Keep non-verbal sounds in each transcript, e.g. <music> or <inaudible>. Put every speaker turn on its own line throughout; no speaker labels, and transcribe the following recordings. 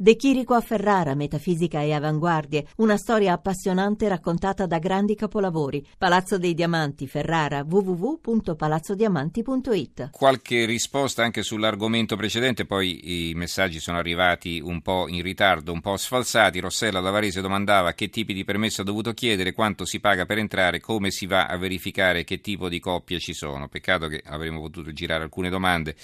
De Chirico a Ferrara, metafisica e avanguardie, una storia appassionante raccontata da grandi capolavori. Palazzo dei Diamanti, Ferrara, www.palazzodiamanti.it.
Qualche risposta anche sull'argomento precedente, poi i messaggi sono arrivati un po' in ritardo, un po' sfalsati. Rossella da Varese domandava che tipi di permesso ha dovuto chiedere, quanto si paga per entrare, come si va a verificare che tipo di coppie ci sono. Peccato che avremmo potuto girare alcune domande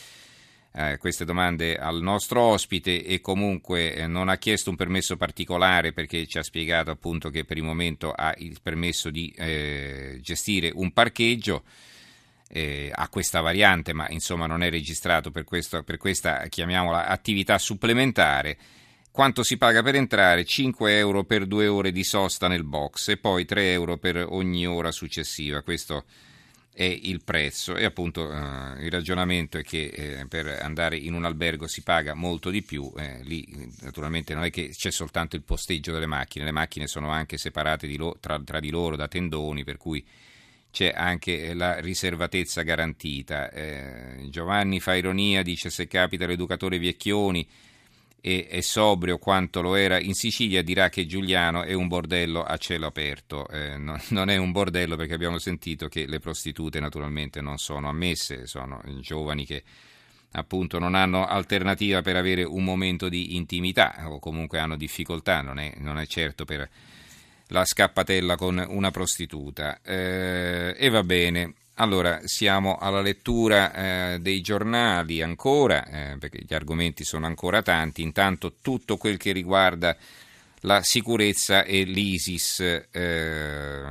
eh, queste domande al nostro ospite e comunque eh, non ha chiesto un permesso particolare perché ci ha spiegato appunto che per il momento ha il permesso di eh, gestire un parcheggio. Eh, ha questa variante, ma insomma non è registrato per, questo, per questa, chiamiamola, attività supplementare. Quanto si paga per entrare? 5 euro per due ore di sosta nel box e poi 3 euro per ogni ora successiva. Questo è il prezzo e appunto eh, il ragionamento è che eh, per andare in un albergo si paga molto di più, eh, lì naturalmente non è che c'è soltanto il posteggio delle macchine, le macchine sono anche separate di lo, tra, tra, di loro da tendoni per cui c'è anche la riservatezza garantita. Eh, Giovanni fa ironia, dice se capita l'educatore Vecchioni e è sobrio quanto lo era in Sicilia, dirà che Giuliano è un bordello a cielo aperto. Eh, no, <laughs> non è un bordello perché abbiamo sentito che le prostitute naturalmente non sono ammesse, sono giovani che appunto non hanno alternativa per avere un momento di intimità o comunque hanno difficoltà, non è, non è certo per la scappatella con una prostituta. Eh, e va bene. Allora, siamo alla lettura eh, dei giornali ancora, eh, perché gli argomenti sono ancora tanti, intanto tutto quel che riguarda la sicurezza e l'ISIS. Eh,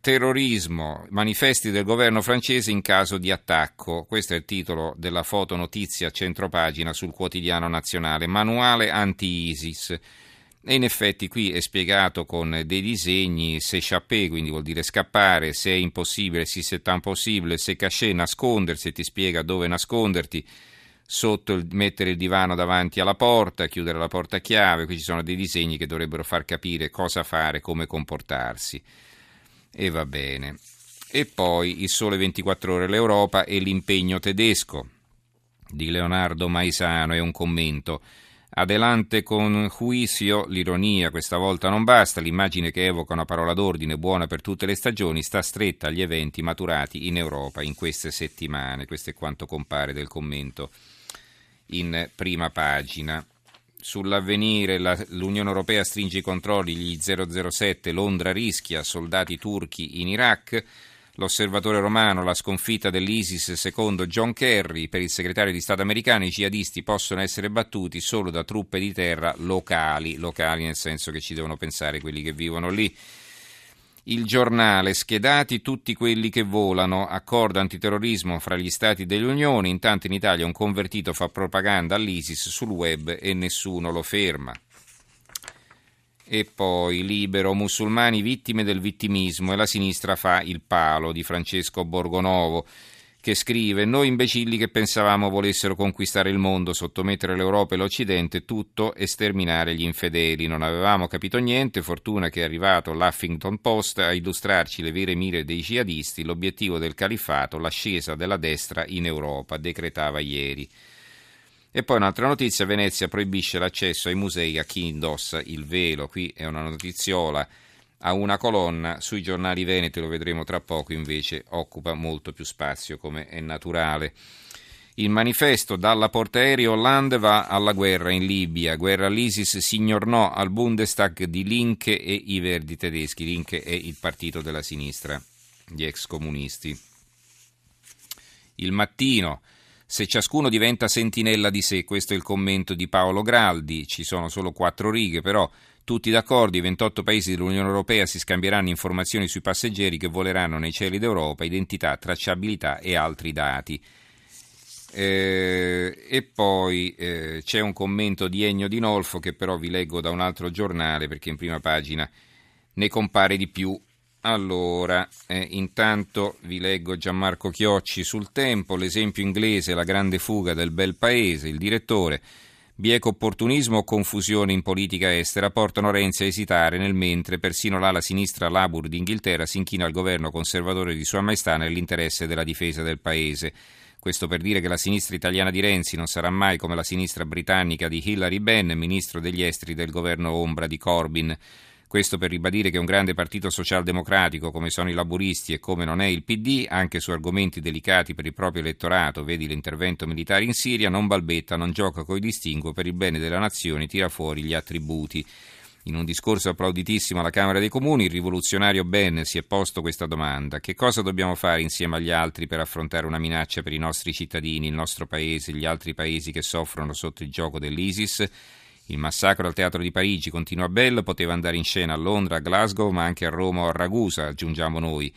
terrorismo, manifesti del governo francese in caso di attacco. Questo è il titolo della fotonotizia centropagina sul quotidiano nazionale. Manuale anti-ISIS. E in effetti qui è spiegato con dei disegni, se chappé, quindi vuol dire scappare, se è impossibile, se c'est impossibile, se caché, nascondersi, ti spiega dove nasconderti, sotto il, mettere il divano davanti alla porta, chiudere la porta a chiave, qui ci sono dei disegni che dovrebbero far capire cosa fare, come comportarsi. E va bene. E poi il sole 24 ore l'Europa e l'impegno tedesco di Leonardo Maisano è un commento. Adelante con juicio, l'ironia questa volta non basta, l'immagine che evoca una parola d'ordine buona per tutte le stagioni sta stretta agli eventi maturati in Europa in queste settimane. Questo è quanto compare del commento in prima pagina. Sull'avvenire la, l'Unione Europea stringe i controlli, gli 007, Londra rischia, soldati turchi in Iraq. L'osservatore romano, la sconfitta dell'ISIS secondo John Kerry, per il segretario di Stato americano i jihadisti possono essere battuti solo da truppe di terra locali, locali nel senso che ci devono pensare quelli che vivono lì. Il giornale, schedati tutti quelli che volano, accordo antiterrorismo fra gli Stati dell'Unione, intanto in Italia un convertito fa propaganda all'ISIS sul web e nessuno lo ferma. E poi libero, musulmani vittime del vittimismo e la sinistra fa il palo di Francesco Borgonovo che scrive noi imbecilli che pensavamo volessero conquistare il mondo, sottomettere l'Europa e l'Occidente, tutto e sterminare gli infedeli. Non avevamo capito niente, fortuna che è arrivato l'Huffington Post a illustrarci le vere mire dei jihadisti, l'obiettivo del califfato, l'ascesa della destra in Europa, decretava ieri. E poi un'altra notizia, Venezia proibisce l'accesso ai musei a chi indossa il velo. Qui è una notiziola a una colonna, sui giornali veneti lo vedremo tra poco, invece occupa molto più spazio come è naturale. Il manifesto dalla portaerei Hollande va alla guerra in Libia. Guerra all'ISIS signor no al Bundestag di Linke e i Verdi tedeschi. Linke è il partito della sinistra, gli ex comunisti. Il mattino se ciascuno diventa sentinella di sé, questo è il commento di Paolo Graldi, ci sono solo quattro righe, però. Tutti d'accordo, i 28 paesi dell'Unione Europea si scambieranno informazioni sui passeggeri che voleranno nei cieli d'Europa, identità, tracciabilità e altri dati. Eh, e poi eh, c'è un commento di Ennio Di Nolfo che però vi leggo da un altro giornale perché in prima pagina ne compare di più allora, eh, intanto vi leggo Gianmarco Chiocci sul tempo, l'esempio inglese, la grande fuga del bel paese, il direttore. Bieco opportunismo o confusione in politica estera portano Renzi a esitare nel mentre persino l'ala sinistra Labour d'Inghilterra si inchina al governo conservatore di Sua Maestà nell'interesse della difesa del paese. Questo per dire che la sinistra italiana di Renzi non sarà mai come la sinistra britannica di Hillary Benn, ministro degli esteri del governo ombra di Corbyn. Questo per ribadire che un grande partito socialdemocratico come sono i laburisti e come non è il PD, anche su argomenti delicati per il proprio elettorato, vedi l'intervento militare in Siria, non balbetta, non gioca coi distinguo, per il bene della nazione tira fuori gli attributi. In un discorso applauditissimo alla Camera dei Comuni, il rivoluzionario Ben si è posto questa domanda. Che cosa dobbiamo fare insieme agli altri per affrontare una minaccia per i nostri cittadini, il nostro paese, gli altri paesi che soffrono sotto il gioco dell'ISIS? Il massacro al teatro di Parigi continua a Bell, poteva andare in scena a Londra, a Glasgow, ma anche a Roma o a Ragusa, aggiungiamo noi.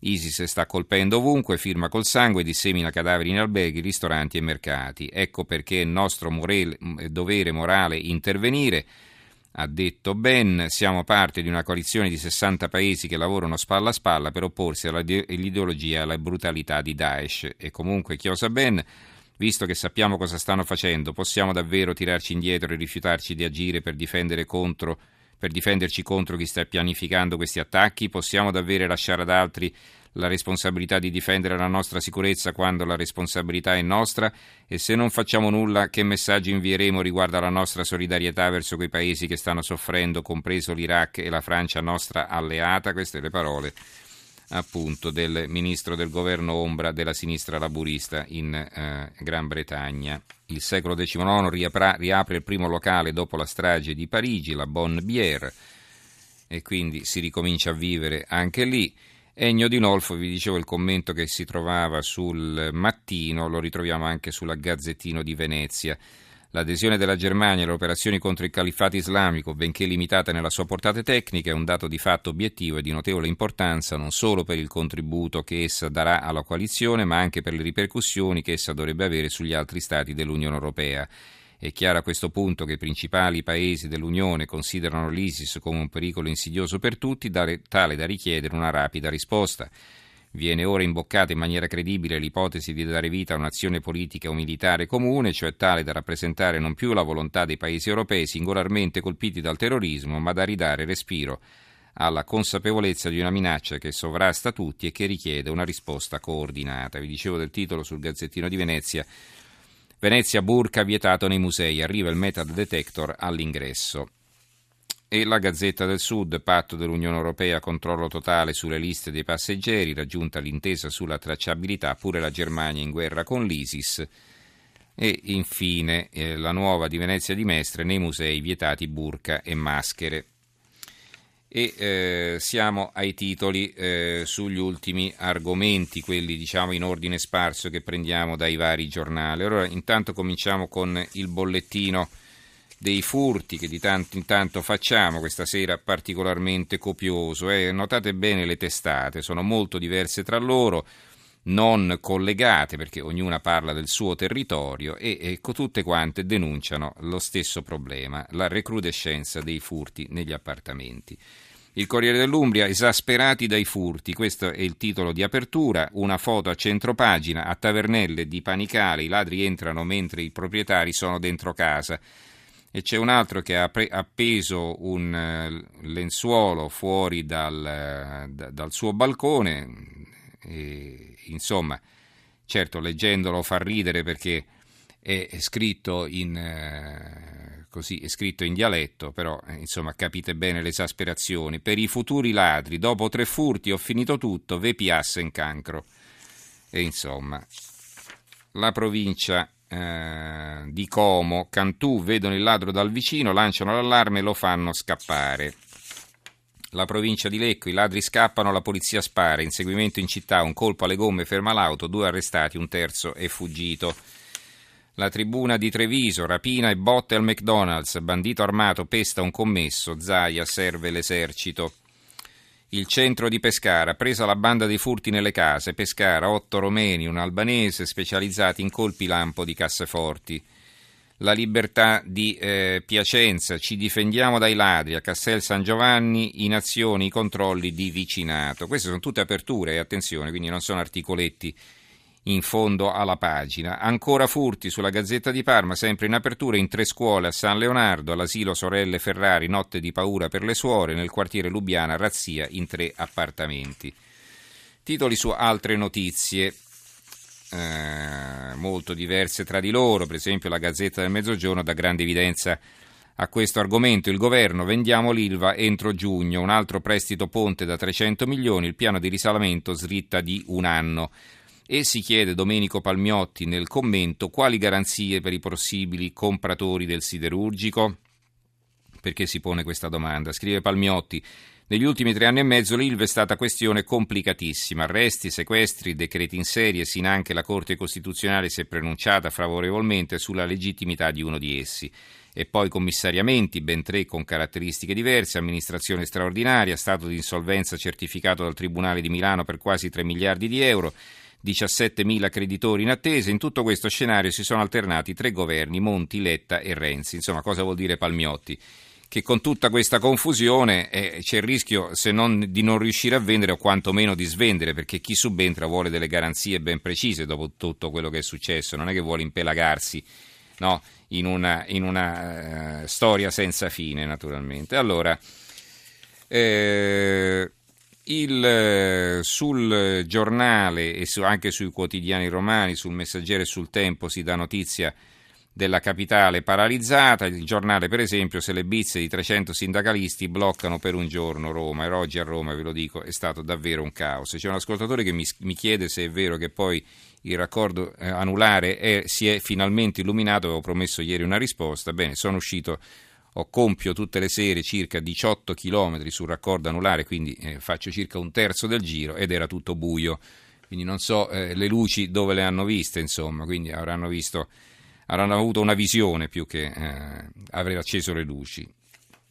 ISIS sta colpendo ovunque, firma col sangue, dissemina cadaveri in alberghi, ristoranti e mercati. Ecco perché è nostro morele, dovere morale intervenire. Ha detto Ben, siamo parte di una coalizione di 60 paesi che lavorano spalla a spalla per opporsi all'ideologia e alla brutalità di Daesh. E comunque, chiosa Ben, Visto che sappiamo cosa stanno facendo, possiamo davvero tirarci indietro e rifiutarci di agire per, contro, per difenderci contro chi sta pianificando questi attacchi? Possiamo davvero lasciare ad altri la responsabilità di difendere la nostra sicurezza quando la responsabilità è nostra? E se non facciamo nulla, che messaggio invieremo riguardo alla nostra solidarietà verso quei paesi che stanno soffrendo, compreso l'Iraq e la Francia nostra alleata? Queste le parole appunto del ministro del governo ombra della sinistra laburista in eh, Gran Bretagna. Il secolo XIX riapra, riapre il primo locale dopo la strage di Parigi, la Bonne Bière, e quindi si ricomincia a vivere anche lì. Ennio Di Nolfo, vi dicevo il commento che si trovava sul mattino, lo ritroviamo anche sulla Gazzettino di Venezia. L'adesione della Germania alle operazioni contro il califfato islamico, benché limitata nella sua portata tecnica, è un dato di fatto obiettivo e di notevole importanza non solo per il contributo che essa darà alla coalizione, ma anche per le ripercussioni che essa dovrebbe avere sugli altri Stati dell'Unione Europea. È chiaro a questo punto che i principali paesi dell'Unione considerano l'ISIS come un pericolo insidioso per tutti, tale da richiedere una rapida risposta. Viene ora imboccata in maniera credibile l'ipotesi di dare vita a un'azione politica o militare comune, cioè tale da rappresentare non più la volontà dei paesi europei singolarmente colpiti dal terrorismo, ma da ridare respiro alla consapevolezza di una minaccia che sovrasta tutti e che richiede una risposta coordinata. Vi dicevo del titolo sul Gazzettino di Venezia. Venezia burca vietato nei musei, arriva il metal detector all'ingresso e la Gazzetta del Sud, patto dell'Unione Europea, controllo totale sulle liste dei passeggeri, raggiunta l'intesa sulla tracciabilità, pure la Germania in guerra con l'ISIS. E infine eh, la nuova di Venezia di Mestre, nei musei vietati burca e maschere. E eh, siamo ai titoli eh, sugli ultimi argomenti, quelli diciamo in ordine sparso che prendiamo dai vari giornali. Allora intanto cominciamo con il bollettino dei furti che di tanto in tanto facciamo, questa sera particolarmente copioso. Eh, notate bene le testate, sono molto diverse tra loro, non collegate perché ognuna parla del suo territorio e, e tutte quante denunciano lo stesso problema, la recrudescenza dei furti negli appartamenti. Il Corriere dell'Umbria, esasperati dai furti, questo è il titolo di apertura, una foto a centropagina, a Tavernelle di Panicale, i ladri entrano mentre i proprietari sono dentro casa e c'è un altro che ha appeso un eh, lenzuolo fuori dal, dal suo balcone. E, insomma, certo, leggendolo fa ridere perché è scritto in, eh, così, è scritto in dialetto, però eh, insomma capite bene l'esasperazione. Per i futuri ladri, dopo tre furti ho finito tutto, ve piasse in cancro. E insomma, la provincia di Como, Cantù vedono il ladro dal vicino, lanciano l'allarme e lo fanno scappare. La provincia di Lecco, i ladri scappano, la polizia spara, inseguimento in città, un colpo alle gomme ferma l'auto, due arrestati, un terzo è fuggito. La tribuna di Treviso, rapina e botte al McDonald's, bandito armato pesta un commesso, Zaia serve l'esercito. Il centro di Pescara, presa la banda dei furti nelle case, Pescara, otto romeni, un albanese specializzati in colpi lampo di casseforti. La libertà di eh, Piacenza, ci difendiamo dai ladri, a Cassel San Giovanni, in azione i controlli di vicinato. Queste sono tutte aperture, attenzione, quindi non sono articoletti in fondo alla pagina. Ancora furti sulla Gazzetta di Parma, sempre in apertura in tre scuole a San Leonardo, all'asilo Sorelle Ferrari, notte di paura per le suore, nel quartiere Lubiana, razzia in tre appartamenti. Titoli su altre notizie. eh, molto diverse tra di loro, per esempio la Gazzetta del Mezzogiorno dà grande evidenza a questo argomento. Il governo vendiamo l'ILVA entro giugno, un altro prestito ponte da 300 milioni, il piano di risanamento slitta di un anno. E si chiede Domenico Palmiotti nel commento quali garanzie per i possibili compratori del siderurgico? Perché si pone questa domanda? Scrive Palmiotti. Negli ultimi tre anni e mezzo l'ILVA è stata questione complicatissima. Arresti, sequestri, decreti in serie, sin anche la Corte Costituzionale si è pronunciata favorevolmente sulla legittimità di uno di essi e poi commissariamenti, ben tre con caratteristiche diverse, amministrazione straordinaria, stato di insolvenza certificato dal Tribunale di Milano per quasi 3 miliardi di euro, 17.000 creditori in attesa. In tutto questo scenario si sono alternati tre governi, Monti, Letta e Renzi. Insomma, cosa vuol dire Palmiotti? Che con tutta questa confusione eh, c'è il rischio, se non di non riuscire a vendere o quantomeno di svendere, perché chi subentra vuole delle garanzie ben precise dopo tutto quello che è successo, non è che vuole impelagarsi no, in una, in una uh, storia senza fine, naturalmente. Allora, eh, il, sul giornale e su, anche sui quotidiani romani, sul Messaggero e sul Tempo si dà notizia della capitale paralizzata. Il giornale, per esempio, se le bizze di 300 sindacalisti bloccano per un giorno Roma, e oggi a Roma, ve lo dico, è stato davvero un caos. C'è un ascoltatore che mi, mi chiede se è vero che poi il raccordo eh, anulare è, si è finalmente illuminato, avevo promesso ieri una risposta, bene, sono uscito, ho compio tutte le sere circa 18 km sul raccordo anulare, quindi eh, faccio circa un terzo del giro ed era tutto buio, quindi non so eh, le luci dove le hanno viste, insomma, quindi avranno visto, avranno avuto una visione più che eh, aver acceso le luci.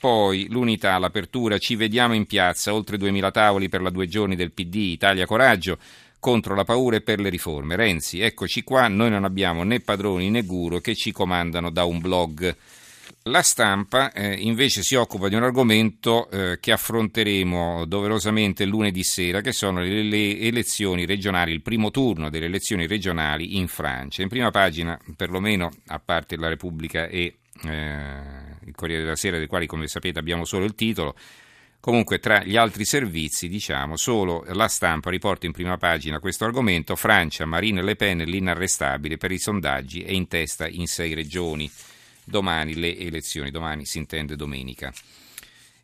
Poi l'unità, l'apertura, ci vediamo in piazza, oltre 2000 tavoli per la due giorni del PD, Italia Coraggio, contro la paura e per le riforme. Renzi, eccoci qua, noi non abbiamo né padroni né guru che ci comandano da un blog. La stampa eh, invece si occupa di un argomento eh, che affronteremo doverosamente lunedì sera, che sono le, le, elezioni regionali, il primo turno delle elezioni regionali in Francia. In prima pagina, perlomeno a parte la Repubblica e eh, il Corriere della Sera, dei quali come sapete abbiamo solo il titolo, Comunque, tra gli altri servizi, diciamo, solo la stampa riporta in prima pagina questo argomento. Francia, Marine Le Pen l'inarrestabile per i sondaggi è in testa in sei regioni. Domani le elezioni, domani si intende domenica.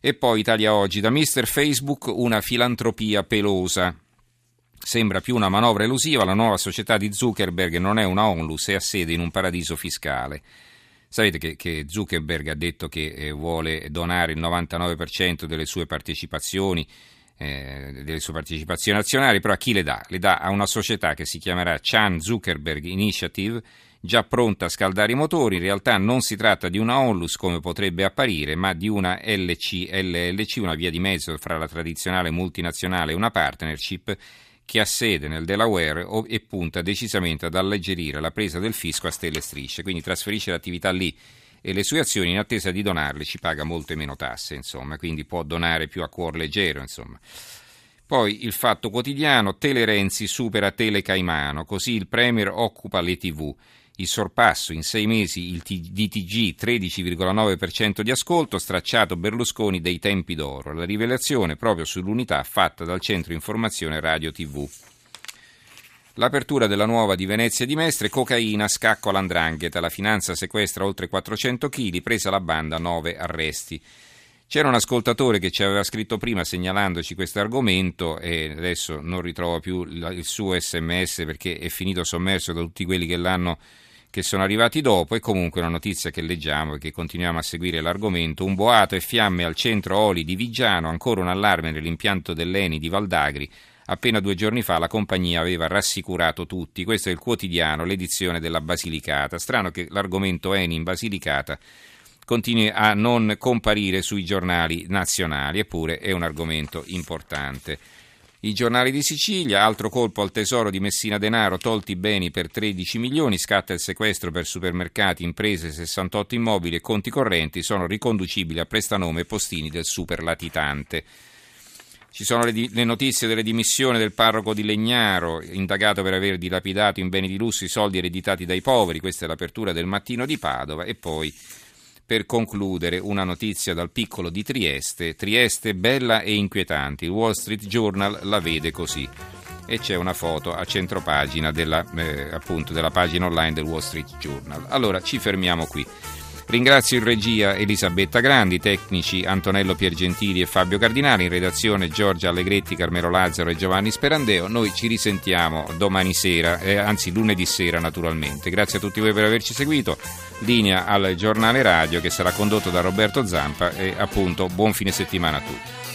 E poi Italia Oggi, da Mister Facebook una filantropia pelosa. Sembra più una manovra elusiva, la nuova società di Zuckerberg non è una onlus, è a sede in un paradiso fiscale. Sapete che, che, Zuckerberg ha detto che eh, vuole donare il 99% delle sue partecipazioni, eh, delle sue partecipazioni azionarie, però a chi le dà? Le dà a una società che si chiamerà Chan Zuckerberg Initiative, già pronta a scaldare i motori. In realtà non si tratta di una onlus come potrebbe apparire, ma di una LC-LLC, una via di mezzo fra la tradizionale multinazionale e una partnership che ha sede nel Delaware e punta decisamente ad alleggerire la presa del fisco a stelle e strisce, quindi trasferisce l'attività lì e le sue azioni in attesa di donarle ci paga molte meno tasse, insomma, quindi può donare più a cuor leggero, insomma. Poi il fatto quotidiano, Tele Renzi supera Tele Caimano, così il Premier occupa le tv. Il sorpasso in sei mesi il DTG 13,9% di ascolto, stracciato Berlusconi dei tempi d'oro. La rivelazione proprio sull'unità fatta dal Centro Informazione Radio TV. L'apertura della nuova di Venezia di Mestre, cocaina, scacco all'andrangheta, la finanza sequestra oltre 400 kg, presa la banda, 9 arresti. C'era un ascoltatore che ci aveva scritto prima segnalandoci questo argomento e adesso non ritrovo più il suo sms perché è finito sommerso da tutti quelli che l'hanno che sono arrivati dopo e comunque una notizia che leggiamo e che continuiamo a seguire l'argomento. Un boato e fiamme al centro Oli di Vigiano, ancora un allarme nell'impianto dell'Eni di Valdagri. Appena due giorni fa la compagnia aveva rassicurato tutti. Questo è il quotidiano, l'edizione della Basilicata. Strano che l'argomento Eni in Basilicata continui a non comparire sui giornali nazionali, eppure è un argomento importante. I giornali di Sicilia, altro colpo al tesoro di Messina Denaro, tolti beni per 13 milioni, scatta il sequestro per supermercati, imprese, 68 immobili e conti correnti, sono riconducibili a prestanome e postini del superlatitante. Ci sono le, le, notizie delle dimissioni del parroco di Legnaro, indagato per aver dilapidato in beni di lusso i soldi ereditati dai poveri, questa è l'apertura del mattino di Padova e poi per concludere, una notizia dal piccolo di Trieste. Trieste bella e inquietante. Il Wall Street Journal la vede così. e c'è una foto a centropagina della, eh, appunto, della pagina online del Wall Street Journal. Allora ci fermiamo qui. Ringrazio in regia Elisabetta Grandi, tecnici Antonello Piergentili e Fabio Cardinali, in redazione Giorgia Allegretti, Carmelo Lazzaro e Giovanni Sperandeo. Noi ci risentiamo domani sera, eh, anzi lunedì sera naturalmente. Grazie a tutti voi per averci seguito. Linea al giornale radio che sarà condotto da Roberto Zampa e appunto buon fine settimana a tutti.